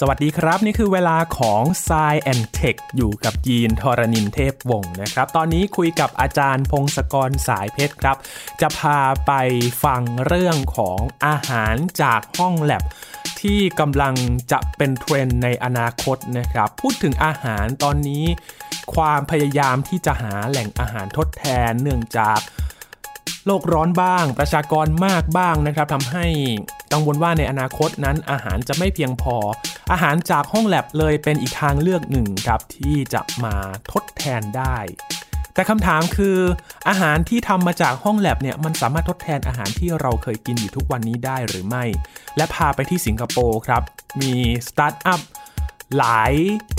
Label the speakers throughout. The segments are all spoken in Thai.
Speaker 1: สวัสดีครับ นี่คือเวลาของ s ซแอนเทคอยู่กับยีนทรณินเทพวงศ์นะครับ ตอนนี้คุยกับอาจารย์พงศกรสายเพชรครับ จะพาไปฟังเรื่องของอาหารจากห้องแลบที่กำลังจะเป็นเทรนในอนาคตนะครับ พูดถึงอาหารตอนนี้ ความพยายามที่จะหาแหล่งอาหารทดแทนเนื่องจากโลกร้อนบ้าง ประชากรมากบ้างนะครับทำให้ กังวลว่าในอนาคตนั้นอาหารจะไม่เพียงพอ อาหารจากห้องแล็บเลยเป็นอีกทางเลือกหนึ่งครับที่จะมาทดแทนได้ แต่คำถามคือ อาหารที่ทำมาจากห้องแล็บเนี่ยมันสามารถทดแทนอาหารที่เราเคยกินอยู่ทุกวันนี้ได้หรือไม่ และพาไปที่สิงคโปร์ครับ มีสตาร์ทอัพหลาย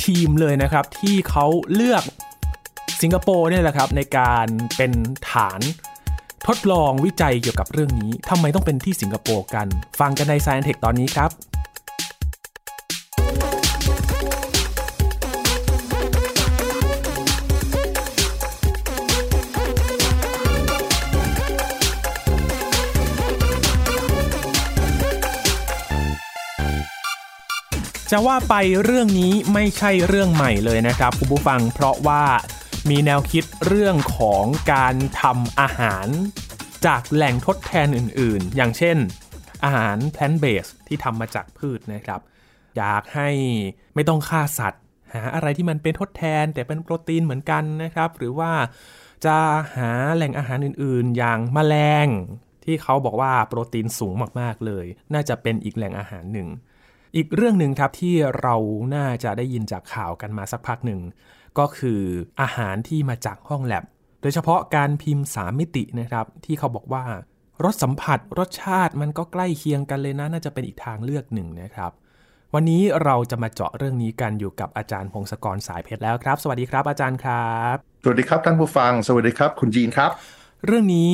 Speaker 1: ทีมเลยนะครับที่เขาเลือกสิงคโปร์เนี่ยแหละครับในการเป็นฐาน ทดลองวิจัยเกี่ยวกับเรื่องนี้ทำไมต้องเป็นที่สิงคโปร์กัน ฟังกันใน Science Tech ตอนนี้ครับจะว่าไปเรื่องนี้ไม่ใช่เรื่องใหม่เลยนะครับคุณผู้ฟัง เพราะว่า มีแนวคิดเรื่องของการทำอาหารจากแหล่งทดแทนอื่นๆ อย่างเช่น อาหารแพลนเบสที่ทำมาจากพืชนะครับ อยากให้ไม่ต้องฆ่าสัตว์ หาอะไรที่มันเป็นทดแทน แต่เป็นโปรตีนเหมือนกันนะครับ หรือว่าจะหาแหล่งอาหารอื่นๆ อย่างมแมลงที่เขาบอกว่าโปรตีนสูงมากๆเลย น่าจะเป็นอีกแหล่งอาหารหนึ่ง อีกเรื่องหนึ่งครับที่เราน่าจะได้ยินจากข่าวกันมาสักพักหนึ่ง ก็คืออาหารที่มาจากห้องแลบ โดยเฉพาะการพิมพ์สามมิตินะครับ ที่เขาบอกว่ารสสัมผัสรสชาติมันก็ใกล้เคียงกันเลยนะ น่าจะเป็นอีกทางเลือกหนึ่งนะครับ วันนี้เราจะมาเจาะเรื่องนี้กันอยู่กับอาจารย์พงศกรสายเพชรแล้วครับ สวัสดีครับอาจารย์ครับ
Speaker 2: สวัสดีครับท่านผู้ฟัง สวัสดีครับ คุณจีนครับ
Speaker 1: เรื่องนี้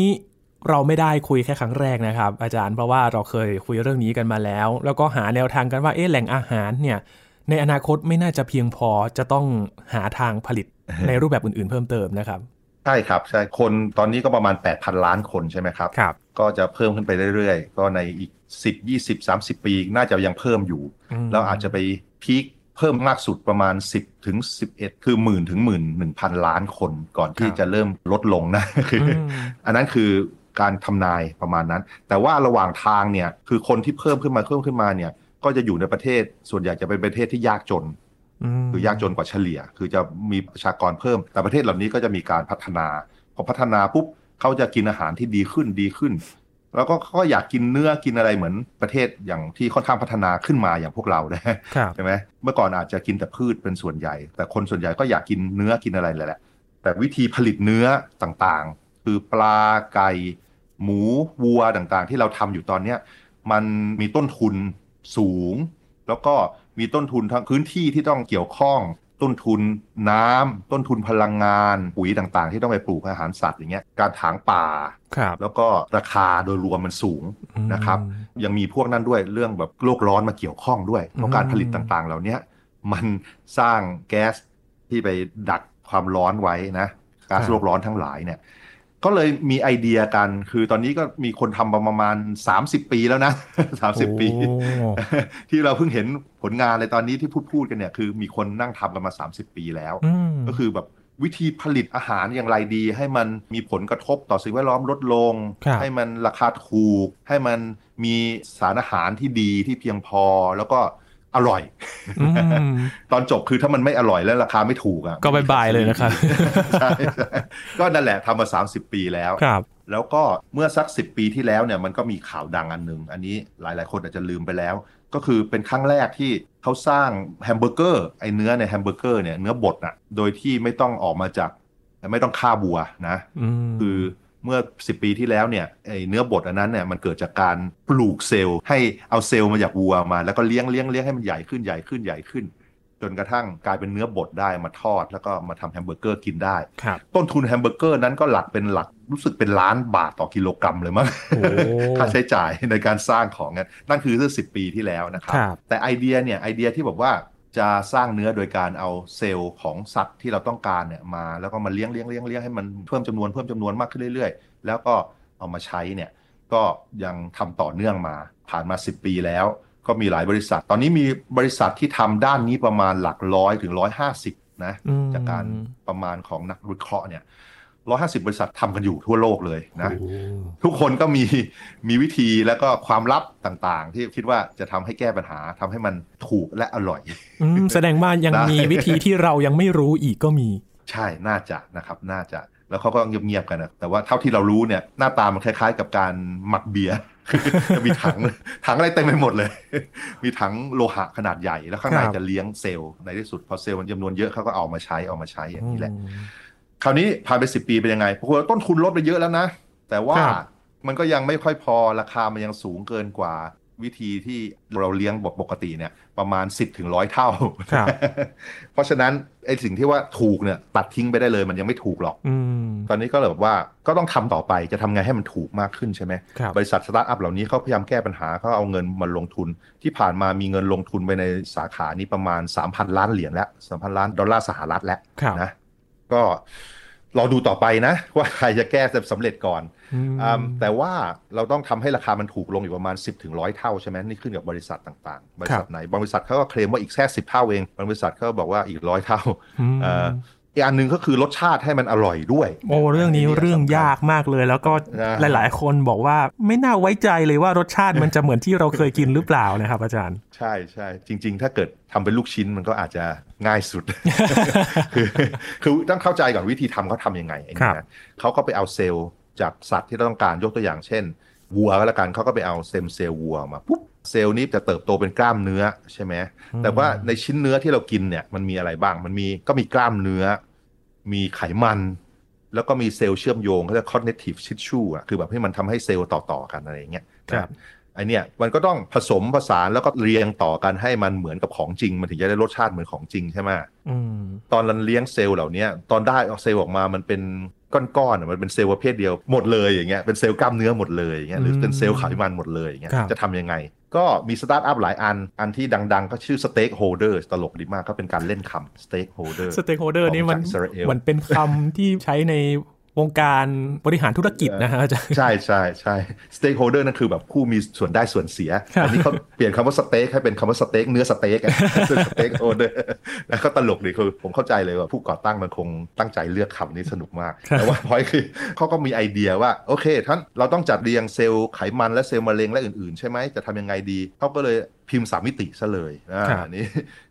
Speaker 1: เราไม่ได้คุยแค่ครั้งแรกนะครับ อาจารย์เพราะว่าเราเคยคุยเรื่องนี้กันมาแล้ว แล้วก็หาแนวทางกันว่าเอ๊ะแหล่งอาหารเนี่ย ในอนาคตไม่น่าจะเพียงพอจะต้องหาทางผลิตในรูปแบบอื่นๆ เพิ่มเติมนะครับ
Speaker 2: ใช่ครับใช่คนตอนนี้ก็ประมาณ 8,000 ล้านคนใช่ไหมครับ
Speaker 1: ครับ
Speaker 2: ก็จะเพิ่มขึ้นไปเรื่อยๆ ก็ในอีก 10 20 30 ปีน่าจะยังเพิ่มอยู่ แล้วอาจจะไปพีคเพิ่มมากสุดประมาณ 10ถึง11 คือหมื่นถึงหมื่นหนึ่งพันล้านคนก่อนที่จะเริ่มลดลงนะคืออันนั้นคือการทำนายประมาณนั้น แต่ว่าระหว่างทางเนี่ยคือคนที่เพิ่มขึ้นมาเพิ่มขึ้นมาเนี่ย ก็จะอยู่ในประเทศส่วนใหญ่จะเป็นประเทศที่ยากจนคือยากจนกว่าเฉลี่ย คือจะมีประชากรเพิ่ม แต่ประเทศเหล่านี้ก็จะมีการพัฒนา พอพัฒนาปุ๊บเขาจะกินอาหารที่ดีขึ้นดีขึ้น แล้วก็เขาอยากกินเนื้อกินอะไรเหมือนประเทศอย่างที่ค่อนข้างพัฒนาขึ้นมาอย่างพวกเราใช่ไหมเมื่อก่อนอาจจะกินแต่พืชเป็นส่วนใหญ่ แต่คนส่วนใหญ่ก็อยากกินเนื้อกินอะไรแหละแต่วิธีผลิตเนื้อต่างๆ คือปลาไก่หมูวัวต่างๆ ที่เราทำอยู่ตอนเนี้มันมีต้นทุน สูง แล้วก็มีต้นทุนทั้งพื้นที่ที่ต้องเกี่ยวข้อง ต้นทุนน้ำต้นทุนพลังงาน ปุ๋ยต่างๆ ที่ต้องไปปลูกอาหารสัตว์อย่างเงี้ยการถางป่า แล้วก็ราคาโดยรวมมันสูงนะครับ ยังมีพวกนั้นด้วยเรื่องแบบโลกร้อนมาเกี่ยวข้องด้วยเพราะการผลิตต่างๆ เหล่านี้มันสร้างแก๊สที่ไปดักความร้อนไว้นะก๊าซโลกร้อนทั้งหลายเนี่ย ก็เลยมีไอเดียกัน คือตอนนี้ก็มีคนทำประมาณ 30 ปีแล้วนะ 30 ปี ที่เราเพิ่งเห็นผลงานในตอนนี้ที่พูดพูดกันเนี่ยคือมีคนนั่งทำกันมา 30 ปีแล้ว ก็คือแบบวิธีผลิตอาหารอย่างไรดี ให้มันมีผลกระทบต่อสิ่งแวดล้อมลดลง ให้มันราคาถูก ให้มันมีสารอาหารที่ดีที่เพียงพอ แล้วก็ อร่อย ตอนจบคือถ้ามันไม่อร่อยแล้วราคาไม่ถูกอะ
Speaker 1: ก็ bye byeเลยนะครับ
Speaker 2: ใช่ก็นั่นแหละทำมาสามสิบปีแล้ว
Speaker 1: ครับ
Speaker 2: แล้วก็เมื่อสักสิบปีที่แล้วเนี่ยมันก็มีข่าวดังอันหนึ่งอันนี้หลาย ๆ คนอาจจะลืมไปแล้ว ก็คือเป็นครั้งแรกที่เขาสร้างแฮมเบอร์เกอร์ไอ้เนื้อในแฮมเบอร์เกอร์เนี่ยเนื้อบดอะโดยที่ไม่ต้องออกมาจาก ไม่ต้องฆ่าวัวนะคือ เมื่อ 10 ปีที่แล้วเนี่ยเนื้อบดอันนั้นเนี่ยมันเกิดจากการปลูกเซลล์ ให้เอาเซลล์มาจากวัวมา แล้วก็เลี้ยงเลี้ยงเลี้ยงให้มันใหญ่ขึ้นใหญ่ขึ้นใหญ่ขึ้น จนกระทั่งกลายเป็นเนื้อบดได้มาทอด แล้วก็มาทำแฮมเบอร์เกอร์กินได้ ต้นทุนแฮมเบอร์เกอร์นั้นก็หลักเป็นหลักรู้สึกเป็นล้านบาทต่อกิโลกรัมเลยมั้งค่าใช้จ่ายในการสร้างของนั้นนั่นคือเมื่อสิบปีที่แล้วนะครับแต่ไอเดียเนี่ยไอเดียที่บอกว่า จะสร้างเนื้อโดยการเอาเซลล์ของสัตว์ที่เราต้องการเนี่ยมา แล้วก็มาเลี้ยงเลี้ยงเลี้ยงเลี้ยงให้มันเพิ่มจำนวนเพิ่มจำนวนมากขึ้นเรื่อยๆ แล้วก็เอามาใช้เนี่ยก็ยังทำต่อเนื่องมาผ่านมา 10 ปีแล้ว ก็มีหลายบริษัท ตอนนี้มีบริษัทที่ทำด้านนี้ประมาณหลักร้อยถึงร้อยห้าสิบนะจากการประมาณของนักวิเคราะห์เนี่ย ร้อยห้าสิบบริษัททำกันอยู่ทั่วโลกเลยนะ
Speaker 1: โอ้
Speaker 2: ทุกคนก็มีมีวิธีแล้วก็ความลับต่างๆ ที่คิดว่าจะทำให้แก้ปัญหาทำให้มันถูกและอร่อย
Speaker 1: อืมแสดงว่ายัง
Speaker 2: ได้
Speaker 1: มีวิธีที่เรายังไม่รู้อีกก็มี
Speaker 2: ใช่น่าจะนะครับน่าจะแล้วเขาก็เงียบๆกันนะแต่ว่าเท่าที่เรารู้เนี่ยหน้าตามันคล้ายๆ กับการหมักเบียร์จะมีถังถังอะไรเต็มไปหมดเลย มีถังโลหะขนาดใหญ่แล้วข้างใน
Speaker 1: ครับ
Speaker 2: จะเลี้ยงเซลล์ในที่สุดพอเซลล์มันจำนวนเยอะเขาก็เอามาใช้เอามาใช้อย่างนี้แหละ
Speaker 1: อืม
Speaker 2: คราวนี้ผ่านไปสิปีเป็นยังไงปรากฏว่าต้นทุนลดไปเยอะแล้วนะ แต่ว่า
Speaker 1: ครับ
Speaker 2: มันก็ยังไม่ค่อยพอราคามันยังสูงเกินกว่าวิธีที่เราเลี้ยงปกติเนี่ยประมาณ 10ถึงร้อยเท่า
Speaker 1: ครับ
Speaker 2: เพราะฉะนั้นไอ้สิ่งที่ว่าถูกเนี่ยตัดทิ้งไปได้เลยมันยังไม่ถูกหรอก
Speaker 1: อืม
Speaker 2: ตอนนี้ก็เลยแบบว่าก็ต้องทำต่อไปจะทำไงให้มันถูกมากขึ้นใช่ไหม
Speaker 1: ครับ
Speaker 2: บริษัทสตาร์ทอัพเหล่านี้เขาพยายามแก้ปัญหาเขาเอาเงินมาลงทุน ที่ผ่านมามีเงินลงทุนไปในสาขานี้ประมาณ 3,000 ล้านเหรียญแล้ว3,000 ล้านดอลลาร์สหรัฐแล้ว
Speaker 1: ครับ
Speaker 2: นะ ก็รอดูต่อไปนะ ว่าใครจะแก้สำเร็จก่อน
Speaker 1: อืม
Speaker 2: อืมแต่ว่าเราต้องทำให้ราคามันถูกลงอยู่ประมาณ 10 ถึงร้อยเท่าใช่ไหมนี่ขึ้นกับบริษัทต่างๆ บริษัทไหนบางบริษัทเขาก็เคลมว่าอีกแค่สิบเท่าเองบางบริษัทเขาก็บอกว่าอีกร้อยเท่า
Speaker 1: อืม
Speaker 2: เอ่ออีกอันหนึ่งก็คือรสชาติให้มันอร่อยด้วย
Speaker 1: โอ้เรื่องนี้เรื่องยากมากเลย แล้วก็
Speaker 2: นะ
Speaker 1: หลาย ๆ คนบอกว่าไม่น่าไว้ใจเลยว่ารสชาติมันจะเหมือนที่เราเคยกินหรือเปล่านะครับ อาจารย์
Speaker 2: ใช่ใช่จริง ๆ ถ้าเกิดทำเป็นลูกชิ้นมันก็อาจจะง่ายสุด คือคือต้องเข้าใจก่อนวิธีทำเขาทำยังไงไอ้
Speaker 1: ครั
Speaker 2: นี่
Speaker 1: บ
Speaker 2: นะเขาก็ไปเอาเซลล์จากสัตว์ที่เราต้องการยกตัวอย่างเช่นวัวก็แล้วกันเขาก็ไปเอาเซมเซลล์วัวมาปุ๊บ เซลล์นี้จะเติบโตเป็นกล้ามเนื้อใช่ไหมแต่ว่าในชิ้นเนื้อที่เรากินเนี่ยมันมีอะไรบ้าง มันมีก็มีกล้ามเนื้อ มีไขมัน แล้วก็มีเซลล์เชื่อมโยงเขาเรียก connective tissue อะคือแบบให้มันทำให้เซลล์ต่อๆกันอะไรอย่างเงี้ย
Speaker 1: ครับ
Speaker 2: ไอเนี่ยมันก็ต้องผสมผสานแล้วก็เรียงต่อกันให้มันเหมือนกับของจริง มันถึงจะได้รสชาติเหมือนของจริงใช่ไหม
Speaker 1: อืม
Speaker 2: ตอนเราเลี้ยงเซลล์เหล่านี้ตอนได้ออกเซลล์ออกมามันเป็นก้อนๆอะมันเป็นเซลล์ประเภทเดียวหมดเลยอย่างเงี้ยเป็นเซลล์กล้ามเนื้อหมดเลยอย่างเงี้ยหรือเป็นเซลล์ไขมันหมดเลยอย่างเงี้ย
Speaker 1: ครับ
Speaker 2: จะทำยังไง ก็มีสตาร์ทอัพหลายอัน อันที่ดังๆ ก็ชื่อ Steakholder ตลกดีมากก็เป็นการเล่นคำ
Speaker 1: stakeholder Steakholder นี่มัน
Speaker 2: ของจากอิสราเอล
Speaker 1: มันเป็นคำที่ใช้ใน วงการบริหารธุรกิจนะฮะอาจารย์
Speaker 2: ใช่ใช่ใช่ stakeholder นั่นคือแบบผู้มีส่วนได้ส่วนเสีย
Speaker 1: ครับ
Speaker 2: อันนี้เขาเปลี่ยนคำว่า stake ให้เป็นคำว่าสเต็กเนื้อสเต็กอะSteakholder แล้วก็ตลกดีคือผมเข้าใจเลยว่าผู้ก่อตั้งมันคงตั้งใจเลือกคำนี้สนุกมาก แต่ว่าพอยคือเขาก็มีไอเดียว่า โอเคท่านเราต้องจัดเรียงเซลล์ไขมันและเซลล์มะเร็งและอื่นๆ ใช่ไหมจะทำยังไงดีเขาก็เลยพิมพ์สามมิติซะเลยอ่า
Speaker 1: ครับ
Speaker 2: อันนี้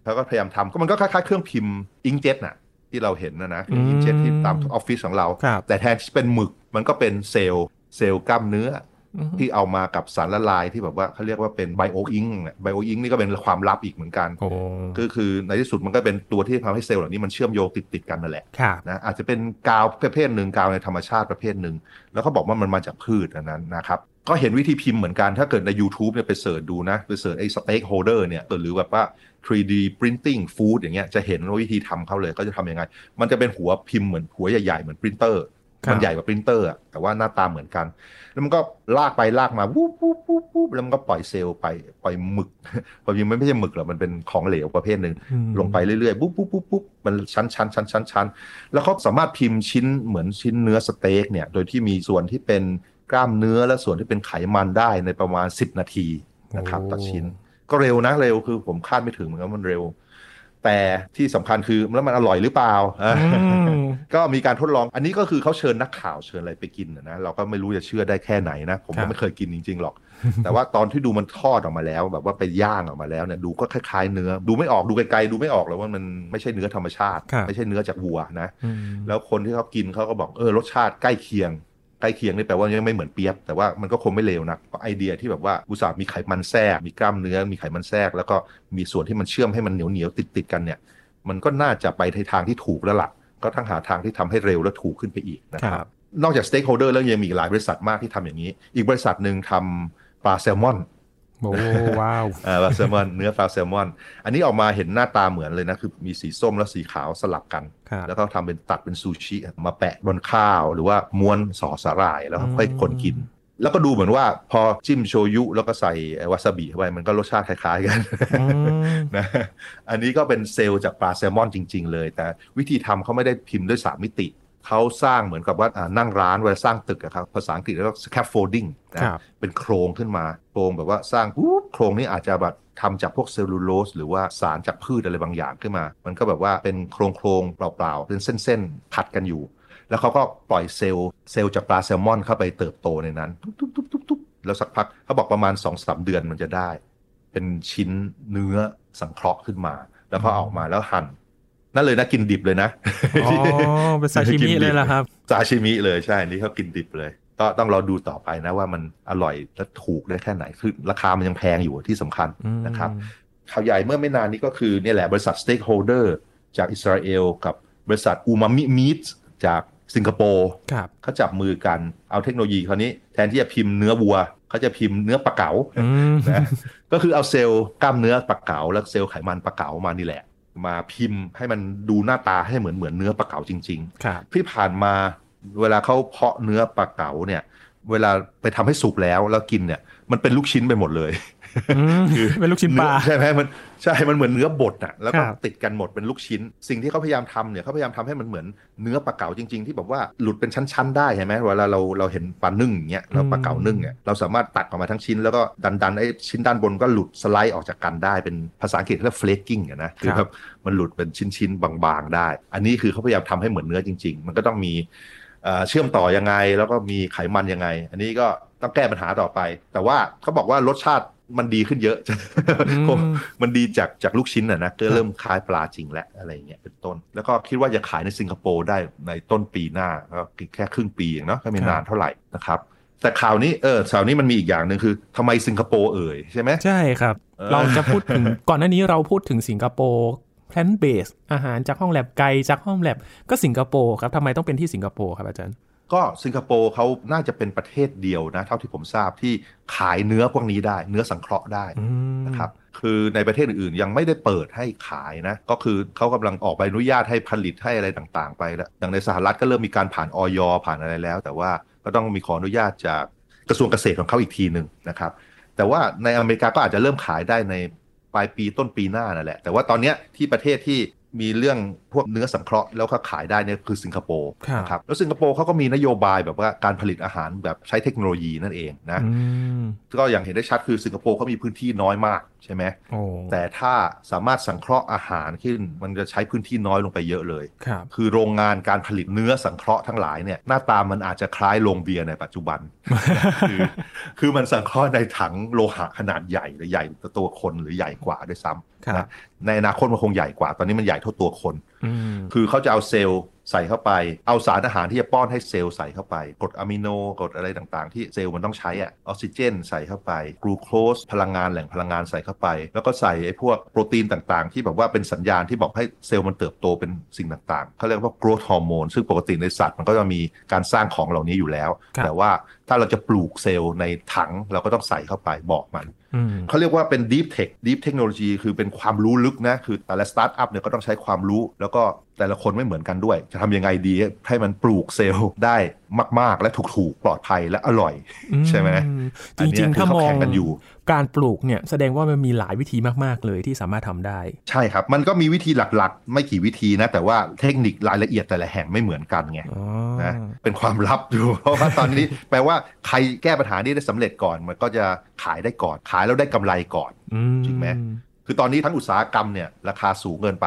Speaker 2: เขาก็พยายามทำก็มันก็คล้ายๆเครื่องพิมพ์ inkjet น่ะ ที่เราเห็นนะนะ
Speaker 1: อืม
Speaker 2: inkjet ที่ตามออฟฟิศของเรา
Speaker 1: ครับ
Speaker 2: แต่แทนที่จะเป็นหมึกมันก็เป็นเซลล์เซลล์กล้ามเนื้ออ
Speaker 1: ม
Speaker 2: ที่เอามากับสารละลายที่แบบว่าเขาเรียกว่าเป็น bio-ink bio-ink นี่ก็เป็นความลับอีกเหมือนกัน
Speaker 1: โอ้
Speaker 2: ก็คือในที่สุดมันก็เป็นตัวที่ทำให้เซลล์เหล่านี้มันเชื่อมโยงติดติดๆกันนั่นแหละ
Speaker 1: ครับ
Speaker 2: นะอาจจะเป็นกาวประเภทหนึ่งกาวในธรรมชาติประเภทหนึ่ง แล้วเขาบอกว่ามันมาจากพืชอันนั้นนะครับก็เห็นวิธีพิมพ์เหมือนกัน ถ้าเกิดใน YouTube เนี่ยไป search ดูนะ ไป search ไอ้ Steakholder เนี่ยหรือแบบว่า 3D printing food อย่างเงี้ยจะเห็นว่าวิธีทำเขาเลยเขาจะทำยังไง มันจะเป็นหัวพิมพ์เหมือนหัวใหญ่ๆ เหมือนปรินเตอร์
Speaker 1: ครับ
Speaker 2: มันใหญ่กว่าปรินเตอร์อะแต่ว่าหน้าตาเหมือนกัน แล้วมันก็ลากไปลากมาวูบวูบวูบวูบแล้วมันก็ปล่อยเซลล์ไปปล่อยหมึกความจริงมันไม่ใช่หมึกหรอกมันเป็นของเหลวประเภทหนึ่ง
Speaker 1: อืม
Speaker 2: ลงไปเรื่อยๆปุ๊บปุ๊บปุ๊บปุ๊บมันชั้นชั้นชั้นชั้นชั้นแล้วเขาสามารถพิมพ์ชิ้นเหมือนชิ้นเนื้อสเต็กเนี่ย โดยที่มีส่วนที่เป็นกล้ามเนื้อและส่วนที่เป็นไขมันได้ในประมาณ 10 นาทีนะครับ
Speaker 1: โอ้
Speaker 2: ต่อชิ้น ก็เร็วนะเร็วคือผมคาดไม่ถึงเหมือนกันว่ามันเร็ว แต่ที่สำคัญคือแล้วมันอร่อยหรือเปล่าอะ
Speaker 1: อืม
Speaker 2: ก็มีการทดลอง อันนี้ก็คือเขาเชิญนักข่าวเชิญอะไรไปกินนะนะเราก็ไม่รู้จะเชื่อได้แค่ไหนนะ ผม
Speaker 1: ครั
Speaker 2: ก็
Speaker 1: บ
Speaker 2: ไม่เคยกินจริงๆหรอก แต่ว่าตอนที่ดูมันทอดออกมาแล้ว แบบว่าไปย่างออกมาแล้วเนี่ยดูก็คล้ายๆเนื้อ ดูไม่ออกดูไกลๆดูไม่ออกเลยว่ามันไม่ใช่เนื้อธรรมชาติ
Speaker 1: ครับ
Speaker 2: ไม่ใช่เนื้อจากวัวนะ
Speaker 1: อืม
Speaker 2: แล้วคนที่เขากินเขาก็บอกเออรสชาติใกล้เคียง ใกล้เคียงนี่แปลว่ายังไม่เหมือนเปียบ แต่ว่ามันก็คงไม่เลวนะไอเดียที่แบบว่าอุตส่าห์มีไขมันแทรก มีกล้ามเนื้อ มีไขมันแทรก แล้วก็มีส่วนที่มันเชื่อมให้มันเหนียวเหนียวติดติดๆกันเนี่ย มันก็น่าจะไปในทางที่ถูกแล้วล่ะ ก็ทั้งหาทางที่ทำให้เร็วและถูกขึ้นไปอีกนะค
Speaker 1: ครั
Speaker 2: รับบนอกจาก stakeholder แล้วยังมีอีกหลายบริษัทมากที่ทำอย่างนี้ อีกบริษัทหนึ่งทำปลาแซลมอน
Speaker 1: โอ้ว้าว
Speaker 2: เอ่อปลาแซลมอนเนื้อปลาแซลมอน อันนี้ออกมาเห็นหน้าตาเหมือนเลยนะ คือมีสีส้มและสีขาวสลับกัน
Speaker 1: ครับ
Speaker 2: แล้วก็ทำเป็นตัดเป็นซูชิ มาแปะบนข้าว หรือว่าม้วนสอสาหร่ายแล้วค่อยคนกิน แล้วก็ดูเหมือนว่าพอจิ้มโชยุแล้วก็ใส่วาซาบิเข้าไปมันก็รสชาติคล้ายๆกัน
Speaker 1: อืม
Speaker 2: นะอันนี้ก็เป็นเซลล์จากปลาแซลมอนจริง ๆ เลย แต่วิธีทำเขาไม่ได้พิมพ์ด้วยสามมิติ เขาสร้างเหมือนกับว่านั่งร้านเวลาสร้างตึกอะครับภาษาอังกฤษเรียกว่า scaffolding นะเป็นโครงขึ้นมาโครงแบบว่าสร้างปุ๊บโครงนี้อาจจะแบบทำจากพวกเซลลูโลสหรือว่าสารจากพืชอะไรบางอย่างขึ้นมา มันก็แบบว่าเป็นโครงโครงเปล่าๆ เป็นเส้นๆผัดกันอยู่ แล้วเขาก็ปล่อยเซลล์เซลล์จากปลาแซลมอนเข้าไปเติบโตในนั้นทุบๆๆๆแล้วสักพักเขาบอกประมาณ2อสเดือนมันจะได้ เป็นชิ้นเนื้อสังเคราะห์ขึ้นมา แล้วพอออกมาแล้วหั่น นั่นเลยนะกินดิบเลยนะ
Speaker 1: อ๋อเป็นซาชิมิเลยล่ะครับ
Speaker 2: ซาชิมิเลยใช่นี่เขากินดิบเลย ก็ต้องรอดูต่อไปนะว่ามันอร่อยและถูกได้แค่ไหนคือราคามันยังแพงอยู่ที่สำคัญนะครับข่าวใหญ่เมื่อไม่นานนี้ก็คือเนี่ยแหละบริษัท Steakholder จากอิสราเอลกับบริษัท Umami Meatsจากสิงคโปร์เขาจับมือกันเอาเทคโนโลยีคราวนี้แทนที่จะพิมพ์เนื้อวัวเขาจะพิมพ์เนื้อปลาเก๋านะก็คือเอาเซลล์กล้ามเนื้อปลาเก๋าแล้วเซลล์ไขมันปลาเก๋ามานี่แหละ มาพิมพ์ให้มันดูหน้าตาให้เหมือนเหมือนเนื้อปลาเก๋าจริงๆที่ผ่านมาเวลาเขาเพาะเนื้อปลาเก๋าเนี่ย เวลาไปทำให้สุกแล้วแล้วกินเนี่ย มันเป็นลูกชิ้นไปหมดเลย
Speaker 1: คือเป็นลูกชิ้นปลา
Speaker 2: ใช่ไหมมันใช่มันเหมือนเนื้อบดอะแล้วก็ติดกันหมดเป็นลูกชิ้น สิ่งที่เขาพยายามทำเนี่ยเขาพยายามทำให้มันเหมือนเนื้อปลาเก๋าจริง ๆ ที่แบบว่าหลุดเป็นชั้นๆได้ใช่ไหมเวลาเราเราเห็นปลานึ่งอย่างเงี้ยเราปลาเก๋านึ่งเนี่ยเราสามารถตัดออกมาทั้งชิ้นแล้วก็ดันดันไอ้ชิ้นด้านบนก็หลุดสไลด์ออกจากกันได้เป็นภาษาอังกฤษเรียก flaking อะนะคือแบบมันหลุดเป็นชิ้นๆบางๆได้ อันนี้คือเขาพยายามทำให้เหมือนเนื้อจริง ๆ มันก็ต้องมีเชื่อมต่อยังไงแล้วก็มีไขมันยังไง อันนี้ก็ต้องแก้ปัญหาต่อไป แต่ว่าเขาบอกว่ารสชาติ มันดีขึ้นเยอะ มันดีจากจากลูกชิ้นอะนะก็เริ่มคล้ายปลาจริงแล้วอะไรเงี้ยเป็นต้น แล้วก็คิดว่าจะขายในสิงคโปร์ได้ในต้นปีหน้าก็แค่ครึ่งปีเองเนาะก็ไม่นานเท่าไหร่นะครับแต่ข่าวนี้เออข่าวนี้มันมีอีกอย่างหนึ่งคือทำไมสิงคโปร์เอ่ยใช่ไหม
Speaker 1: ใช่ครับ เราจะพูดถึงก่อนหน้านี้เราพูดถึงสิงคโปร์ plant-based อาหารจากห้องแล็บไก่จากห้องแล็บก็สิงคโปร์ครับทำไมต้องเป็นที่สิงคโปร์ครับอาจารย์
Speaker 2: ก็สิงคโปร์เขาน่าจะเป็นประเทศเดียวนะเท่าที่ผมทราบที่ขายเนื้อพวกนี้ได้ เนื้อสังเคราะห์ได้นะครับคือในประเทศอื่นๆยังไม่ได้เปิดให้ขายนะ ก็คือเขากำลังออกใบอนุญาตให้ผลิตให้อะไรต่างๆ ไปแล้วอย่างในสหรัฐก็เริ่มมีการผ่านออยผ่านอะไรแล้ว แต่ว่าก็ต้องมีขออนุญาตจากกระทรวงเกษตรของเขาอีกทีหนึ่งนะครับแต่ว่าในอเมริกาก็อาจจะเริ่มขายได้ในปลายปีต้นปีหน้านั่นแหละ แต่ว่าตอนนี้ที่ประเทศที่ มีเรื่องพวกเนื้อสังเคราะห์แล้วก็ขายได้เนี่ยคือสิงคโปร์ครับแล้วสิงคโปร์เขาก็มีนโยบายแบบว่าการผลิตอาหารแบบใช้เทคโนโลยีนั่นเองนะก็อย่างเห็นได้ชัดคือสิงคโปร์เขามีพื้นที่น้อยมากใช่ไหมแต่ถ้าสามารถสังเคราะห์อาหารขึ้น มันจะใช้พื้นที่น้อยลงไปเยอะเลยคคือโรงงานการผลิตเนื้อสังเคราะห์ทั้งหลายเนี่ยหน้าตามันอาจจะคล้ายโรงเบียร์ในปัจจุบัน คือคือมันสังเคราะห์ในถังโลหะขนาดใหญ่หรือใหญ่ตัวคนหรือใหญ่กว่าด้วยซ้ำนะ ในอนาคตมันคงใหญ่กว่า ตอนนี้มันใหญ่เท่าตัวคน คือเขาจะเอาเซลล์ใส่เข้าไป เอาสารอาหารที่จะป้อนให้เซลล์ใส่เข้าไปกรดอะมิโนกรดอะไรต่างๆ ที่เซลล์มันต้องใช้อะออกซิเจน ใส่เข้าไปกลูโคสพลังงานแหล่งพลังงานใส่เข้าไป แล้วก็ใส่ไอ้พวกโปรตีนต่างๆ ที่แบบว่าเป็นสัญญาณที่บอกให้เซลล์มันเติบโตเป็นสิ่งต่างๆเขาเรียกว่า growth hormone ซึ่งปกติในสัตว์มันก็จะมีการสร้างของเหล่านี้อยู่แล้ว แต่ว่าถ้าเราจะปลูกเซลล์ในถังเราก็ต้องใส่เข้าไปบอกมัน เขาเรียกว่าเป็น deep tech deep technology คือเป็นความรู้ลึกนะ คือแต่ละสตาร์ทอัพเนี่ยก็ต้องใช้ความรู้ แล้วก็ แต่ละคนไม่เหมือนกันด้วย จะทำยังไงดีให้มันปลูกเซลล์ได้มาก ๆ และถูกๆ ปลอดภัยและอร่อย ใช่ไหม
Speaker 1: จริงๆถ้ามองกันอยู่ การปลูกเนี่ยแสดงว่ามันมีหลายวิธีมาก ๆ เลยที่สามารถทำได้
Speaker 2: ใช่ครับ มันก็มีวิธีหลักๆ ไม่กี่วิธีนะ แต่ว่าเทคนิครายละเอียดแต่ละแห่งไม่เหมือนกันไงนะเป็นความลับอยู่เพราะว่าตอนนี้แปลว่าใครแก้ปัญหานี้ได้สำเร็จก่อนมันก็จะขายได้ก่อนขายแล้วได้กำไรก่อนจริงไหม คือตอนนี้ทั้งอุตสาหกรรมเนี่ยราคาสูงเกินไป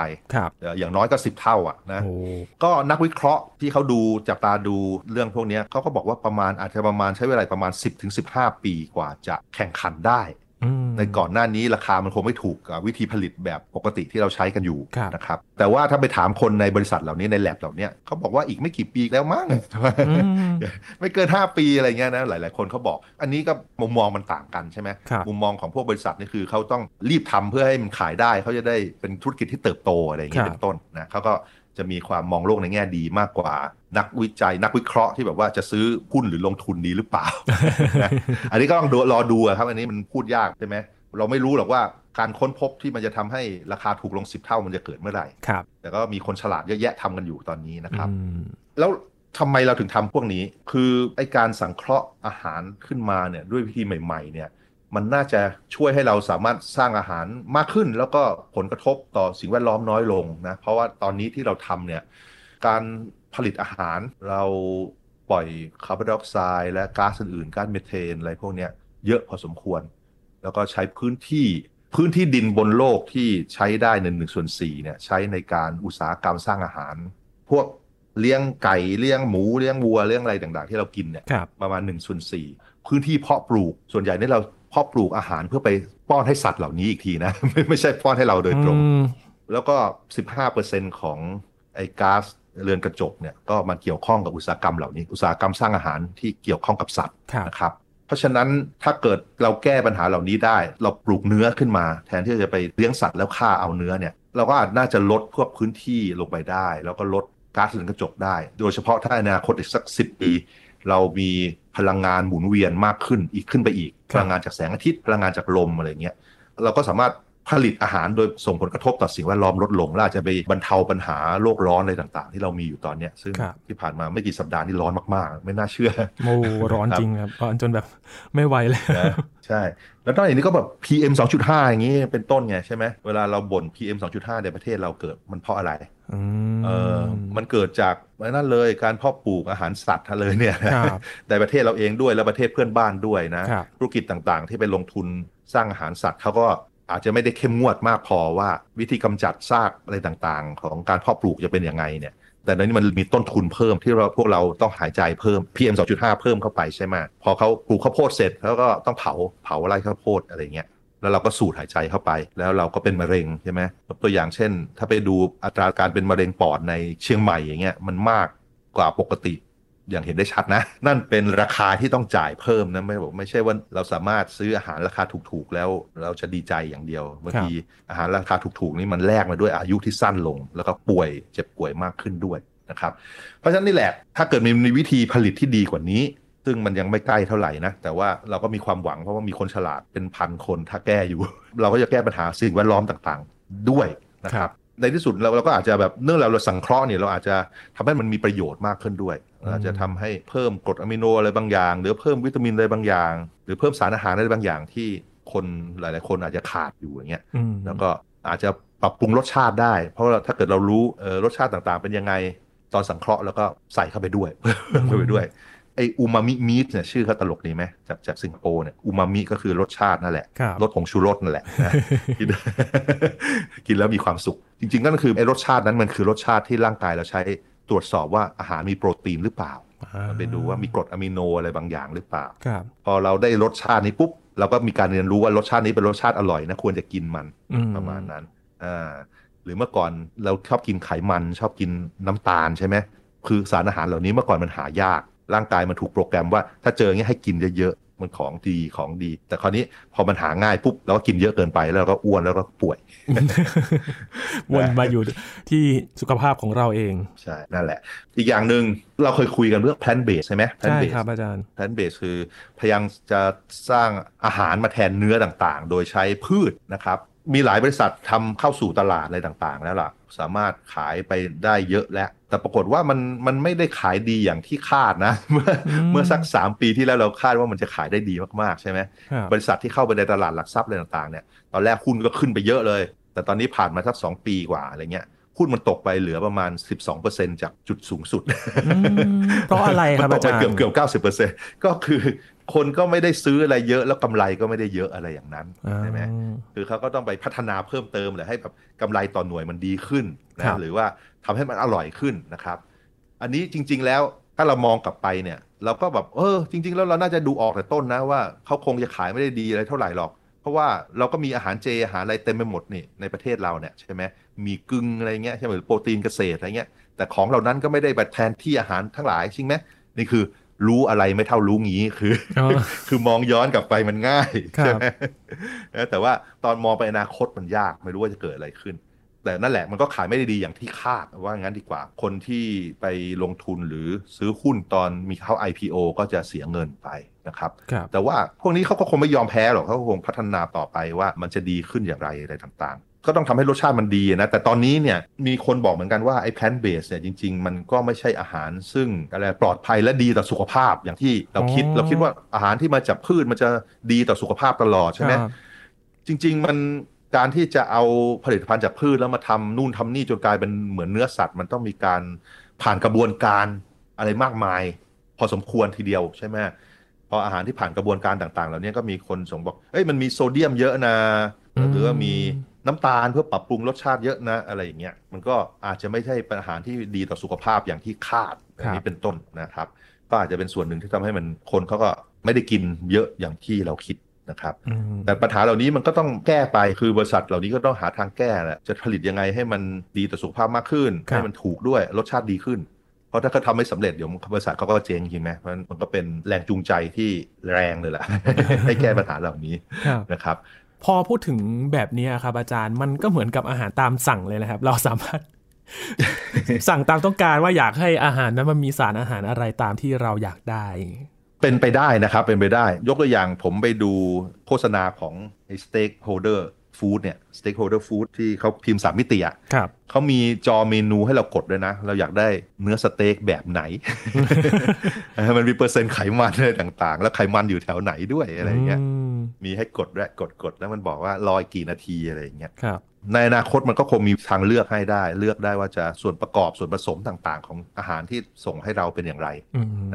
Speaker 2: อย่างน้อยก็สิบเท่าอะนะ ก็นักวิเคราะห์ที่เขาดูจับตาดูเรื่องพวกนี้เขาก็บอกว่าประมาณอาจจะประมาณใช้เวลาประมาณ 10-15 ปีกว่าจะแข่งขันได้ ในก่อนหน้านี้ราคามันคงไม่ถูกกับวิธีผลิตแบบปกติที่เราใช้กันอยู่นะครับแต่ว่าถ้าไปถามคนในบริษัทเหล่านี้ในแลบเหล่านี้เขาบอกว่าอีกไม่กี่ปีแล้วมั้งไม่เกิน 5 ปีอะไรเงี้ยนะหลาย ๆ คนเขาบอก อันนี้ก็มุมมองมันต่างกันใช่ไหมมุมมองของพวกบริษัทนี่คือเขาต้องรีบทำเพื่อให้มันขายได้เขาจะได้เป็นธุรกิจที่เติบโตอะไรอย่างเงี้ยเป็นต้นนะเขาก็ จะมีความมองโลกในแง่ดีมากกว่า นักวิจัยนักวิเคราะห์ที่แบบว่าจะซื้อหุ้นหรือลงทุนดีหรือเปล่า อันนี้ก็ต้องรอดูครับ อันนี้มันพูดยากใช่ไหมเราไม่รู้หรอกว่าการค้นพบที่มันจะทำให้ราคาถูกลงสิบเท่ามันจะเกิดเมื่อไหร่
Speaker 1: ครับ
Speaker 2: แต่ก็มีคนฉลาดเยอะแยะทำกันอยู่ตอนนี้นะครับ แล้วทำไมเราถึงทำพวกนี้ คือไอการสังเคราะห์อาหารขึ้นมาเนี่ยด้วยวิธีใหม่ ๆ เนี่ย มันน่าจะช่วยให้เราสามารถสร้างอาหารมากขึ้น แล้วก็ผลกระทบต่อสิ่งแวดล้อมน้อยลงนะเพราะว่าตอนนี้ที่เราทำเนี่ยการผลิตอาหารเราปล่อยคาร์บอนไดออกไซด์และก๊าซอื่นๆก๊าซเมเทนอะไรพวกเนี้ยเยอะพอสมควร แล้วก็ใช้พื้นที่พื้นที่ดินบนโลกที่ใช้ได้ในหนึ่งส่วนสี่เนี่ยใช้ในการอุตสาหกรรมสร้างอาหาร พวกเลี้ยงไก่เลี้ยงหมูเลี้ยงวัวเลี้ยงอะไรต่างๆ ที่เรากินเนี่ย
Speaker 1: ครับ
Speaker 2: ประมาณ1นส่วนสพื้นที่เพาะปลูกส่วนใหญ่เนี่ยเราเพาะปลูกอาหารเพื่อไปป้อนให้สัตว์เหล่านี้อีกทีนะ ไม่ไม่ใช่ป้อนให้เราโดยตรง
Speaker 1: อืม
Speaker 2: แล้วก็ 15%ของไอ้ก๊าซเรือนกระจกเนี่ยก็มาเกี่ยวข้องกับอุตสาหกรรมเหล่านี้ อุตสาหกรรมสร้างอาหารที่เกี่ยวข้องกับสัตว์
Speaker 1: ครับ
Speaker 2: นะครับ เพราะฉะนั้นถ้าเกิดเราแก้ปัญหาเหล่านี้ได้ เราปลูกเนื้อขึ้นมา แทนที่จะไปเลี้ยงสัตว์แล้วฆ่าเอาเนื้อเนี่ยเราก็อาจน่าจะลดพวกพื้นที่ลงไปได้ แล้วก็ลดก๊าซเรือนกระจกได้ โดยเฉพาะถ้าในอนาคตอีกสักสิปี เรามีพลังงานหมุนเวียนมากขึ้นอีกขึ้นไปอีก
Speaker 1: ค
Speaker 2: พลังงานจากแสงอาทิตย์พลังงานจากลมอะไรเงี้ยเราก็สามารถ ผลิตอาหารโดยส่งผลกระทบต่อสิ่งแวดล้อมลดลงและอาจจะไปบรรเทาปัญหาโลกร้อนอะไรต่างๆ ที่เรามีอยู่ตอนเนี้ยซึ่ง
Speaker 1: ครับ
Speaker 2: ที่ผ่านมาไม่กี่สัปดาห์นี่ร้อนมากๆ ไม่น่าเชื่อ
Speaker 1: โอ้ร้อนจริงครับร้อนจนแบบไม่ไหวแล้ว
Speaker 2: นะใช่ แล้วนอกจากนี้ก็แบบ PM 2.5 อย่างนี้เป็นต้นไงใช่ไหมเวลาเราบ่น PM 2.5 ในประเทศเราเกิดมันเพราะอะไร
Speaker 1: อื
Speaker 2: เออมันเกิดจากนั่นเลยการเพาะปลูกอาหารสัตว์เลยเนี่ย
Speaker 1: ครับ
Speaker 2: ในประเทศเราเองด้วยและประเทศเพื่อนบ้านด้วยนะครับธุรกิจต่างๆ ที่ไปลงทุนสร้างอาหารสัตว์เขาก็ อาจจะไม่ได้เข้มงวดมากพอว่าวิธีกำจัดซากอะไรต่างๆ ของการเพาะปลูกจะเป็นยังไงเนี่ยแต่ในนี้มันมีต้นทุนเพิ่มที่เราพวกเราต้องหายใจเพิ่ม PM 2.5 เพิ่มเข้าไปใช่ไหมพอเขาปลูกข้าวโพดเสร็จเขาก็ต้องเผาเผาไร่ข้าวโพดอะไรเงี้ยแล้วเราก็สูดหายใจเข้าไป แล้วเราก็เป็นมะเร็งใช่ไหมตัวอย่างเช่น ถ้าไปดูอัตราการเป็นมะเร็งปอดในเชียงใหม่อย่างเงี้ยมันมากกว่าปกติ อย่างเห็นได้ชัดนะ นั่นเป็นราคาที่ต้องจ่ายเพิ่มนะไม่บอกไม่ใช่ว่าเราสามารถซื้ออาหารราคาถูกๆ แล้วเราจะดีใจอย่างเดียวบางทีอาหารราคาถูกๆนี่มันแลกมาด้วยอายุที่สั้นลง แล้วก็ป่วยเจ็บป่วยมากขึ้นด้วยนะครับเพราะฉะนั้นนี่แหละถ้าเกิดมีวิธีผลิตที่ดีกว่านี้ ซึ่งมันยังไม่ใกล้เท่าไหร่นะ แต่ว่าเราก็มีความหวังเพราะว่ามีคนฉลาดเป็นพันคนถ้าแก้อยู่ เราก็จะแก้ปัญหาสิ่งแวดล้อมต่างๆ ด้วยนะครับ ในที่สุดเราเราก็อาจจะแบบเนื่องจากเราสังเคราะห์เนี่ยเราอาจจะทำให้มันมีประโยชน์มากขึ้นด้วยเราอาจจะทำให้เพิ่มกรดอะมิโนอะไรบางอย่าง หรือเพิ่มวิตามินอะไรบางอย่าง หรือเพิ่มสารอาหารอะไรบางอย่างที่คนหลาย ๆ คนอาจจะขาดอยู่อย่างเงี้ย
Speaker 1: อืม
Speaker 2: แล้วก็อาจจะปรับปรุงรสชาติได้ เพราะว่าถ้าเกิดเรารู้เอ่อรสชาติต่างๆ เป็นยังไงตอนสังเคราะห์แล้วก็ใส่เข้าไปด้วยเข้าไปด้วย ไออูมามิมีทเนี่ยชื่อเขาตลกดีไหมจากจากสิงคโปร์เนี่ยอูมามิก็คือรสชาตินั่นแหละ
Speaker 1: ครับ
Speaker 2: รสผงชูรสนั่นแหละนะกินกินแล้วมีความสุข จริงๆก็คือไอรสชาตินั้นมันคือรสชาติที่ร่างกายเราใช้ตรวจสอบว่าอาหารมีโปรตีนหรือเปล่า
Speaker 1: อ่า
Speaker 2: ไปดูว่ามีกรดอะมิโนอะไรบางอย่างหรือเปล่า
Speaker 1: ครับ
Speaker 2: พอเราได้รสชาตินี้ปุ๊บเราก็มีการเรียนรู้ว่ารสชาตินี้เป็นรสชาติอร่อยนะควรจะกินมัน
Speaker 1: อืม
Speaker 2: ประมาณนั้นอ่าหรือเมื่อก่อนเราชอบกินไขมันชอบกินน้ำตาลใช่ไหมคือสารอาหารเหล่านี้เมื่อก่อนมันหายาก ร่างกายมันถูกโปรแกรมว่า ถ้าเจออย่างเงี้ยให้กินเยอะๆมันของดีของดี แต่คราวนี้พอมันหาง่ายปุ๊บเราก็กินเยอะเกินไปแล้วเราก็อ้วนแล้วก็ป่วย
Speaker 1: วนมาอยู่ที่สุขภาพของเราเอง
Speaker 2: ใช่นั่นแหละ อีกอย่างหนึ่งเราเคยคุยกันเรื่อง plant based ใช่ไหม
Speaker 1: ใช่
Speaker 2: plant based
Speaker 1: ครับอาจารย์
Speaker 2: plant based คือพยายามจะสร้างอาหารมาแทนเนื้อต่างๆ โดยใช้พืชนะครับมีหลายบริษัททำเข้าสู่ตลาดอะไรต่างๆ แล้วล่ะ สามารถขายไปได้เยอะแล้ว แต่ปรากฏว่ามันมันไม่ได้ขายดีอย่างที่คาดนะ เมื่อ
Speaker 1: อืม
Speaker 2: เมื่อสัก3ปีที่แล้วเราคาดว่ามันจะขายได้ดีมากๆใช่ไหม
Speaker 1: ครับ
Speaker 2: บริษัทที่เข้าไปในตลาดหลักทรัพย์อะไรต่างๆเนี่ยตอนแรกหุ้นก็ขึ้นไปเยอะเลย แต่ตอนนี้ผ่านมาสัก2ปีกว่าอะไรเงี้ยหุ้นมันตกไปเหลือประมาณ 12%จากจุดสูงสุด
Speaker 1: อืมเพราะอะไรครับ
Speaker 2: มันต
Speaker 1: อากจารย์
Speaker 2: ไปเกือบเกือบเก้าสิบเปอร์เซ็นก็คือคนก็ไม่ได้ซื้ออะไรเยอะแล้วกำไรก็ไม่ได้เยอะอะไรอย่างนั้นใช่ไหม
Speaker 1: อ่า
Speaker 2: คือเขาก็ต้องไปพัฒนาเพิ่มเติมหรือให้แบบกำไรต่อหน่วยมันดีขึ้น
Speaker 1: ครั
Speaker 2: นะ
Speaker 1: บ
Speaker 2: หรือว่า ทำให้มันอร่อยขึ้นนะครับ อันนี้จริง ๆ แล้วถ้าเรามองกลับไปเนี่ย เราก็แบบเออ จริง ๆ แล้วเราน่าจะดูออกแต่ต้นนะว่าเขาคงจะขายไม่ได้ดีอะไรเท่าไหร่หรอก เพราะว่าเราก็มีอาหารเจอาหารอะไรเต็มไปหมดนี่ในประเทศเราเนี่ยใช่ไหมมีกึ่งอะไรเงี้ยใช่ไหมหรือโปรตีนเกษตรอะไรเงี้ยแต่ของเหล่านั้นก็ไม่ได้แบบแทนที่อาหารทั้งหลายจริงไหมนี่คือรู้อะไรไม่เท่ารู้งี้คือ
Speaker 1: อ๋อ
Speaker 2: คือมองย้อนกลับไปมันง่าย
Speaker 1: ครับ
Speaker 2: ใช่ไหมนะแต่ว่าตอนมองไปอนาคตมันยากไม่รู้ว่าจะเกิดอะไรขึ้น แต่นั่นแหละมันก็ขายไม่ได้ดีอย่างที่คาดว่างั้นดีกว่า คนที่ไปลงทุนหรือซื้อหุ้นตอนมีเข้า IPO ก็จะเสียเงินไปนะครับ
Speaker 1: ครับ
Speaker 2: แต่ว่าพวกนี้เขาก็คงไม่ยอมแพ้หรอกเขาก็คงพัฒนาต่อไปว่ามันจะดีขึ้นอย่างไรอะไรต่างๆ ก็ต้องทำให้รสชาติมันดีนะ แต่ตอนนี้เนี่ยมีคนบอกเหมือนกันว่าไอ้แพนเบสเนี่ยจริง ๆ มันก็ไม่ใช่อาหารซึ่งอะไรปลอดภัยและดีต่อสุขภาพอย่างที่เราคิด
Speaker 1: อ๋อ
Speaker 2: เราคิดว่าอาหารที่มาจากพืชมันจะดีต่อสุขภาพตลอดใช่ไหม
Speaker 1: ครับ
Speaker 2: จริง ๆ มัน การที่จะเอาผลิตภัณฑ์จากพืชแล้วมาทำนู่นทำนี่จนกลายเป็นเหมือนเนื้อสัตว์ มันต้องมีการผ่านกระบวนการอะไรมากมาย พอสมควรทีเดียวใช่ไหมพออาหารที่ผ่านกระบวนการต่าง ๆ เหล่านี้ก็มีคนส่งบอกเอ้ยมันมีโซเดียมเยอะนะหรือว่ามีน้ำตาลเพื่อปรับปรุงรสชาติเยอะนะอะไรอย่างเงี้ยมันก็อาจจะไม่ใช่เป็นอาหารที่ดีต่อสุขภาพอย่างที่คาดอันนี้เป็นต้นนะครับ ก็อาจจะเป็นส่วนหนึ่งที่ทำให้มันคนเขาก็ไม่ได้กินเยอะอย่างที่เราคิด นะครับแต่ปัญหาเหล่านี้มันก็ต้องแก้ไปคือบริษัทเหล่านี้ก็ต้องหาทางแก้แหละจะผลิตยังไงให้มันดีต่อสุขภาพมากขึ้น ให้มันถูกด้วยรสชาติดีขึ้น เพราะถ้าเขาทำไม่สำเร็จเดี๋ยวบริษัทเขาก็เจ๊งจริงไหมเพราะมันก็เป็นแรงจูงใจที่แรงเลยแหละให้แก้ปัญหาเหล่านี้นะครับ
Speaker 1: พอพูดถึงแบบนี้ครับอาจารย์มันก็เหมือนกับอาหารตามสั่งเลยนะครับ เราสามารถสั่งตามต้องการว่าอยากให้อาหารนั้นมันมีสารอาหารอะไรตามที่เราอยากได้
Speaker 2: เป็นไปได้นะครับเป็นไปได้ ยกตัวอย่างผมไปดูโฆษณาของไอ้ stakeholder food เนี่ย stakeholder food ที่เขาพิมพ์สามมิติอะเขามีจอเมนูให้เรากดด้วยนะ เราอยากได้เนื้อสเต็กแบบไหน มันมีเปอร์เซ็นต์ไขมันอะไรต่างๆ แล้วไขมันอยู่แถวไหนด้วยอะไรเงี้ยมีให้กดและกดกดแล้วมันบอกว่ารอยกี่นาทีอะไรเงี้ยในอนาคตมันก็คงมีทางเลือกให้ได้ เลือกได้ว่าจะส่วนประกอบส่วนผสมต่างๆ ของอาหารที่ส่งให้เราเป็นอย่างไร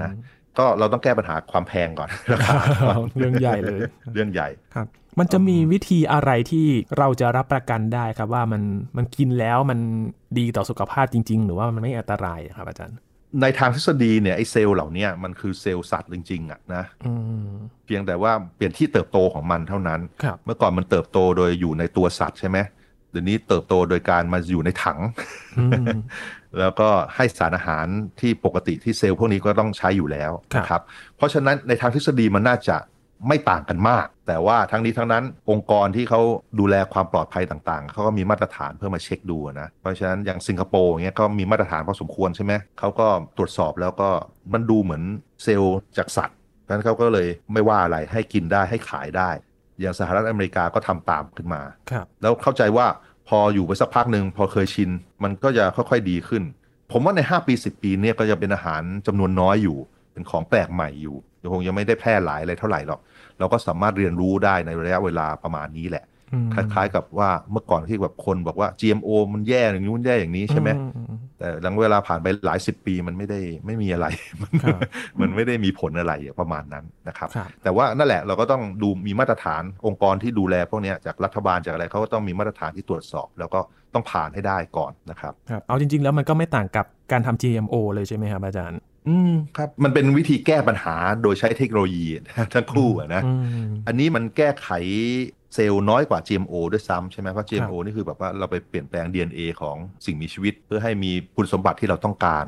Speaker 2: นะ ก็เราต้องแก้ปัญหาความแพงก่อนราคา
Speaker 1: เรื่องใหญ่เลย
Speaker 2: เรื่องใหญ่
Speaker 1: ครับ มันจะมีวิธีอะไรที่เราจะรับประกันได้ครับว่ามันมันกินแล้วมันดีต่อสุขภาพจริง ๆ หรือว่ามันไม่อันตรายครับอาจารย์
Speaker 2: ในทางทฤษฎีเนี่ยไอเซลล์เหล่านี้มันคือเซลล์สัตว์จริงๆอะนะเพียงแต่ว่าเปลี่ยนที่เติบโตของมันเท่านั้น เมื่อก่อนมันเติบโตโดยอยู่ในตัวสัตว์ใช่ไหม เดี๋ยวนี้เติบโตโดยการมาอยู่ในถัง แล้วก็ให้สารอาหารที่ปกติที่เซลล์พวกนี้ก็ต้องใช้อยู่แล้วนะครับ เพราะฉะนั้นในทางทฤษฎีมันน่าจะไม่ต่างกันมาก แต่ว่าทั้งนี้ทั้งนั้นองค์กรที่เขาดูแลความปลอดภัยต่างๆ เขาก็มีมาตรฐานเพื่อมาเช็คดูนะ เพราะฉะนั้นอย่างสิงคโปร์เงี้ยก็มีมาตรฐานพอสมควรใช่ไหมเขาก็ตรวจสอบแล้วก็มันดูเหมือนเซลล์จากสัตว์เพราะฉะนั้นเขาก็เลยไม่ว่าอะไรให้กินได้ให้ขายได้ อย่างสหรัฐอเมริกาก็ทำตามขึ้นมาแล้วเข้าใจว่าพออยู่ไปสักพักหนึ่งพอเคยชิน มันก็จะค่อยๆดีขึ้น ผมว่าใน 5 ปี 10 ปีเนี่ยก็จะเป็นอาหารจำนวนน้อยอยู่ เป็นของแปลกใหม่อยู่คงยังไม่ได้แพร่หลายอะไรเท่าไหร่หรอกเราก็สามารถเรียนรู้ได้ในระยะเวลาประมาณนี้แหละ คล้ายๆกับว่าเมื่อก่อนที่แบบคนบอกว่า GMO มันแย่อย่างนู้นแย่อย่างนี้ใช่ไหมแต่หลังเวลาผ่านไปหลายสิบปีมันไม่ได้ไม่มีอะไร มันไม่ได้มีผลอะไรประมาณนั้นนะครับ แต่ว่านั่นแหละเราก็ต้องดูมีมาตรฐานองค์กรที่ดูแลพวกนี้จากรัฐบาลจากอะไรเขาก็ต้องมีมาตรฐานที่ตรวจสอบ แล้วก็ต้องผ่านให้ได้ก่อนนะครับ
Speaker 1: ครับเอาจริง ๆ แล้วมันก็ไม่ต่างกับการทำ GMO เลยใช่ไหมครับอาจารย์
Speaker 2: อืมครับมันเป็นวิธีแก้ปัญหาโดยใช้เทคโนโลยีทั้งคู่นะ อันนี้มันแก้ไข เซลล์น้อยกว่า GMO ด้วยซ้ำใช่ไหมเพราะ GMO นี่คือแบบว่าเราไปเปลี่ยนแปลง DNA ของสิ่งมีชีวิต เพื่อให้มีคุณสมบัติที่เราต้องการ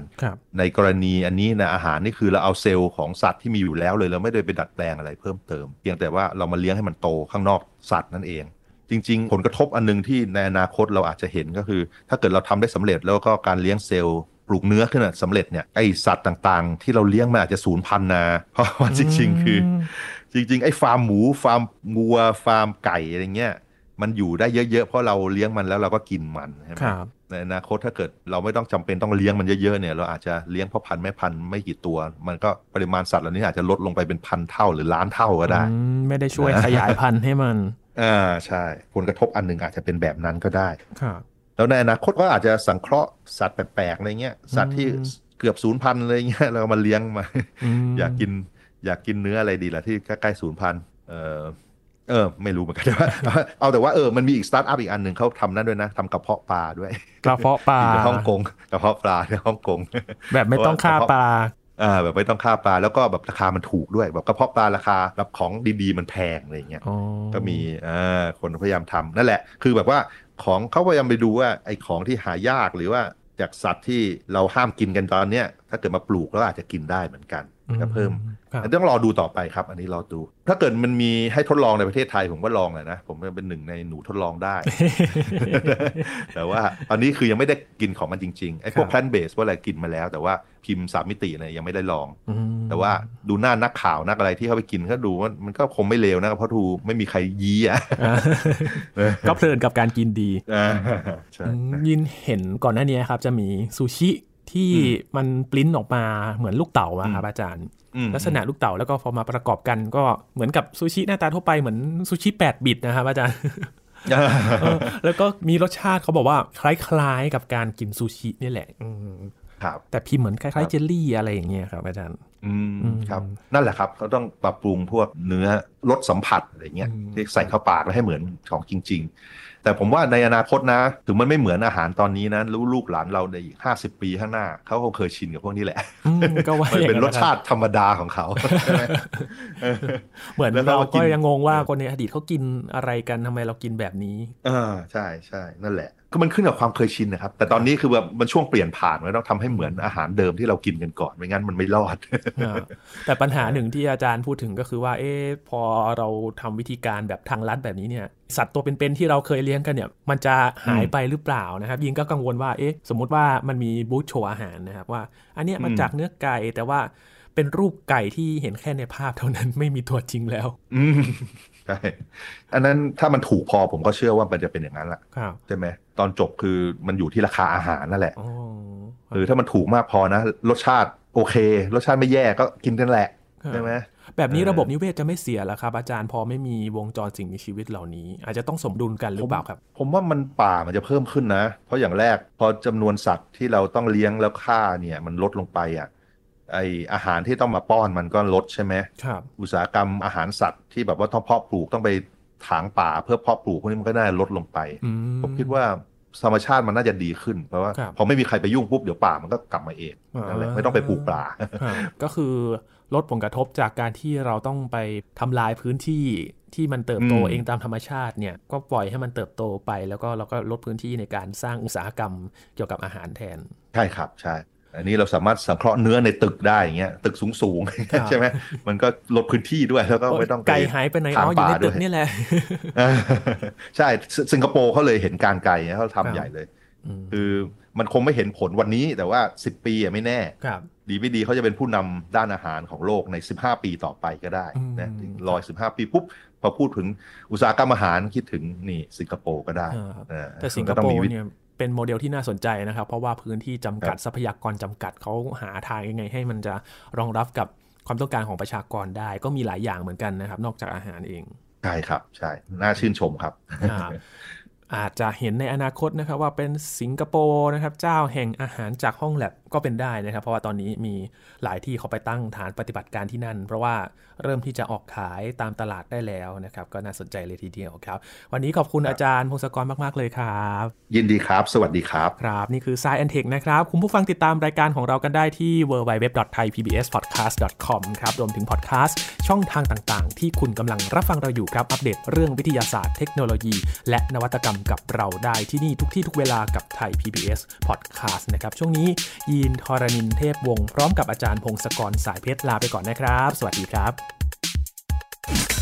Speaker 2: ในกรณีอันนี้นะอาหารนี่คือเราเอาเซลล์ของสัตว์ที่มีอยู่แล้วเลยเราไม่ได้ไปดัดแปลงอะไรเพิ่มเติม เพียงแต่ว่าเรามาเลี้ยงให้มันโตข้างนอกสัตว์นั่นเอง จริง ๆ ผลกระทบอันนึงที่ในอนาคตเราอาจจะเห็นก็คือ ถ้าเกิดเราทำได้สำเร็จแล้วก็การเลี้ยงเซลล์ ปลูกเนื้อขึ้นสำเร็จเนี่ยไอสัตว์ต่างๆ ที่เราเลี้ยงมันอาจจะสูญพันธุ์นะเพราะว่าจริง ๆ คือ จริง ๆ ไอ้ฟาร์มหมูฟาร์มงัวฟาร์มไก่อะไรเงี้ยมันอยู่ได้เยอะๆ เพราะเราเลี้ยงมันแล้วเราก็กินมันใช่ไหมในอนาคตถ้าเกิดเราไม่ต้องจำเป็นต้องเลี้ยงมันเยอะๆเนี่ยเราอาจจะเลี้ยงพ่อพันธุ์แม่พันธุ์ไม่กี่ตัว มันก็ปริมาณสัตว์เหล่านี้อาจจะลดลงไปเป็นพันเท่าหรือล้านเท่าก็ได้
Speaker 1: ไม่ได้ช่วยขยายพันธุ์ให้มัน
Speaker 2: อ่าใช่ผลกระทบอันหนึ่งอาจจะเป็นแบบนั้นก็ได้ครับ แล้วในอนาคตก็อาจจะสังเคราะห์สัตว์แปลกๆอะไรเงี้ยสัตว์ที่เกือบศูนย์พันธุ์อะไรเงี้ยเรามาเลี้ยงมา อยากกินอยากกินเนื้ออะไรดีล่ะที่ใกล้ๆศูนย์พันธุ์เออเออไม่รู้เหมือนกันว่าเอาแต่ว่าเออมันมีอีกสตาร์ทอัพอีกอันหนึ่งเขาทำนั่นด้วยนะทำกระเพาะปลาด้วย
Speaker 1: กระเพาะปลา
Speaker 2: ในฮ่องกงกระเพาะปลาในฮ่องกง
Speaker 1: แบบไม่ต้องฆ่าปลา
Speaker 2: อ่าแบบไม่ต้องฆ่าปลาแล้วก็แบบราคามันถูกด้วย แบบกระเพาะปลาราคาแบบของดีๆมันแพงอะไรเงี้ยก็มีอ่าคนพยายามทำนั่นแหละ คือแบบว่า ของเขาพยายามไปดูว่าไอ้ของที่หายากหรือว่าจากสัตว์ที่เราห้ามกินกันตอนเนี้ยถ้าเกิดมาปลูกแล้วอาจจะกินได้เหมือนกัน ก็เพิ่มต้องรอดูต่อไปครับ อันนี้รอดู ถ้าเกิดมันมีให้ทดลองในประเทศไทยผมก็ลองเลยนะ ผมเป็นหนึ่งในหนูทดลองได้ แต่ว่าตอนนี้คือยังไม่ได้กินของมันจริงๆ ไอ้พวกแพลนเบสว่าอะไรกินมาแล้ว แต่ว่าพิมพ์สามมิติเนี่ยยังไม่ได้ลอง แต่ว่าดูหน้านักข่าวนักอะไรที่เขาไปกินก็ดูว่ามันก็คงไม่เลวนะ เพราะทูไม่มีใครยี้อะ
Speaker 1: ก็เพลินกับการกินดียินเห็นก่อนหน้านี้ครับ จะมีซูชิ ที่มันปลิ้นออกมาเหมือนลูกเต๋าอะครับอาจารย์ ลักษณะลูกเต๋าแล้วก็พอมาประกอบกันก็เหมือนกับซูชิหน้าตาทั่วไปเหมือนซูชิแปดบิตนะครับอาจารย์แล้วก็มีรสชาติเขาบอกว่าคล้ายๆกับการกินซูชินี่แหละ
Speaker 2: ครับ
Speaker 1: แต่พิมพ์เหมือนคล้ายๆเจลลี่อะไรอย่างเงี้ยครับอาจารย์
Speaker 2: อืมครับนั่นแหละครับเขาต้องปรับปรุงพวกเนื้อรสสัมผัสอะไรเงี้ยที่ใส่เข้าปากแล้วให้เหมือนของจริง ๆ แต่ผมว่าในอนาคตนะ ถึงมันไม่เหมือนอาหารตอนนี้นะรู้ลูกหลานเราในอีกห้าสิบปีข้างหน้าเขาคงเคยชินกับพวกนี้แหละ
Speaker 1: ก็ว่า
Speaker 2: มันเป็นรสชาติธรรมดาของเขาใช่ไหม
Speaker 1: เหมือน
Speaker 2: แล้วก็
Speaker 1: เรา
Speaker 2: มากิ
Speaker 1: ก็
Speaker 2: น
Speaker 1: ยังงงว่าคนในอดีตเขากินอะไรกันทำไมเรากินแบบนี้
Speaker 2: อ่าใช่ใช่นั่นแหละ ก็มันขึ้นกับความเคยชินนะครับ แต่ตอนนี้คือแบบมันช่วงเปลี่ยนผ่านมันต้องทำให้เหมือนอาหารเดิมที่เรากินกันก่อนไม่งั้นมันไม่รอด
Speaker 1: แต่ปัญหาหนึ่งที่อาจารย์พูดถึงก็คือว่า เอ๊ะพอเราทำวิธีการแบบทางลัดแบบนี้เนี่ย สัตว์ตัวเป็นๆที่เราเคยเลี้ยงกันเนี่ย มันจะหายไปหรือเปล่านะครับ ยิงก็กังวลว่าเอ๊ะสมมติว่ามันมีบูธโชว์อาหารนะครับว่า อันเนี้ยมาจากเนื้อไก่แต่ว่า เป็นรูปไก่ที่เห็นแค่ในภาพเท่านั้นไม่มีตัวจริงแล้ว
Speaker 2: อืมใช่อันนั้นถ้ามันถูกพอผมก็เชื่อว่ามันจะเป็นอย่างนั้นแหละ
Speaker 1: ครับ
Speaker 2: ใช่ไหมตอนจบคือมันอยู่ที่ราคาอาหารนั่นแหละ
Speaker 1: อ๋อ
Speaker 2: หรือถ้ามันถูกมากพอนะรสชาติโอเค รสชาติไม่แย่ก็กินกันแหละ
Speaker 1: ครับ
Speaker 2: ใช่ไหม
Speaker 1: แบบนี้
Speaker 2: เออ
Speaker 1: ระบบนิเวศจะไม่เสียแล้วครับ อาจารย์พอไม่มีวงจรสิ่งมีชีวิตเหล่านี้ อาจจะต้องสมดุลกันหรือเปล่าครับ
Speaker 2: ผมว่ามันป่ามันจะเพิ่มขึ้นนะ เพราะอย่างแรกพอจำนวนสัตว์ที่เราต้องเลี้ยงแล้วฆ่าเนี่ยมันลดลงไปอะ ไออาหารที่ต้องมาป้อนมันก็ลดใช่ไหม
Speaker 1: ครับ
Speaker 2: อุตสาหกรรมอาหารสัตว์ที่แบบว่าต้องเพาะปลูกต้องไปถางป่าเพื่อเพาะปลูกพวกนี้มันก็น่าจะลดลงไป
Speaker 1: อืม
Speaker 2: ผมคิดว่าธรรมชาติมันน่าจะดีขึ้น เพราะว่า
Speaker 1: ครับ
Speaker 2: พอไม่มีใครไปยุ่งปุ๊บเดี๋ยวป่ามันก็กลับมาเอง
Speaker 1: อ่านั่
Speaker 2: นั่นแหละไม่ต้องไปปลูกป่า
Speaker 1: ครับก็คือลดผลกระทบจากการที่เราต้องไปทำลายพื้นที่ที่มันเติบโต
Speaker 2: อืม
Speaker 1: เองตามธรรมชาติเนี่ยก็ปล่อยให้มันเติบโตไปแล้วก็เราก็ลดพื้นที่ในการสร้างอุตสาหกรรมเกี่ยวกับอาหารแทน
Speaker 2: ใช่ครับใช่ อันนี้เราสามารถสังเคราะห์เนื้อในตึกได้อย่างเงี้ยตึกสูงสูงๆ
Speaker 1: ครับ
Speaker 2: ใช่ไหมมันก็ลดพื้นที่ด้วยแล้วก็ไม่ต้องป
Speaker 1: ไก่หายไปไหน
Speaker 2: ท
Speaker 1: อ๋ออยู่ใน
Speaker 2: ป่า
Speaker 1: ตึ
Speaker 2: ด้
Speaker 1: ก
Speaker 2: วย
Speaker 1: นี่แหละ
Speaker 2: เออใช่ซสิงคโปร์เขาเลยเห็นการไกลเนี่ยเขา
Speaker 1: ครับ
Speaker 2: ทำใหญ่เลย
Speaker 1: อืม
Speaker 2: คือมันคงไม่เห็นผลวันนี้แต่ว่า 10 ปีอะไม่แน่
Speaker 1: ครับ
Speaker 2: ดีไม่ดีเขาจะเป็นผู้นำด้านอาหารของโลกใน 15 ปีต่อไปก็ได้นะ
Speaker 1: อืม
Speaker 2: รอย15 ปีปุ๊บพอพูดถึงอุตสาหกรรมอาหารคิดถึงนี่สิงคโปร์ก็ได้
Speaker 1: อ่า
Speaker 2: เออ
Speaker 1: แต่สิงค
Speaker 2: ก็ต้อ
Speaker 1: โป
Speaker 2: มี
Speaker 1: ร์
Speaker 2: วิธี
Speaker 1: เนี่ย เป็นโมเดลที่น่าสนใจนะครับ เพราะว่าพื้นที่จำกัด
Speaker 2: ครับ
Speaker 1: ทรัพยากรจำกัดเขาหาทางยังไง ให้มันจะรองรับกับความต้องการของประชากรได้ ก็มีหลายอย่างเหมือนกันนะครับ นอกจากอาหารเอง
Speaker 2: ใช่ครับ ใช่ น่าชื่นชมครับ
Speaker 1: อ่าอาจจะเห็นในอนาคตนะครับว่าเป็นสิงคโปร์นะครับเจ้าแห่งอาหารจากห้องแลบก็เป็นได้นะครับ เพราะว่าตอนนี้มีหลายที่เขาไปตั้งฐานปฏิบัติการที่นั่น เพราะว่าเริ่มที่จะออกขายตามตลาดได้แล้วนะครับ ก็น่าสนใจเลยทีเดียวครับ วันนี้ขอบคุณอาจารย์พงศกรมาก ๆ เลยครับ
Speaker 2: ยินดีครับ สวัสดีครับ
Speaker 1: ครับ นี่คือ Science and Tech นะครับ คุณผู้ฟังติดตามรายการของเรากันได้ที่ www.thaipbspodcast.com ครับรวมถึงพอดแคสต์ช่องทางต่าง ๆ ที่คุณกำลังรับฟังเราอยู่ครับอัปเดตเรื่องวิทยาศาสตร์เทคโนโลยี และนวัตกรรมกับเราได้ที่นี่ทุกที่ทุกเวลากับไทย PBS Podcast นะครับ ช่วงนี้ยีนทอรนินเทพวงศ์พร้อมกับอาจารย์พงศกรสายเพชรลาไปก่อนนะครับ สวัสดีครับ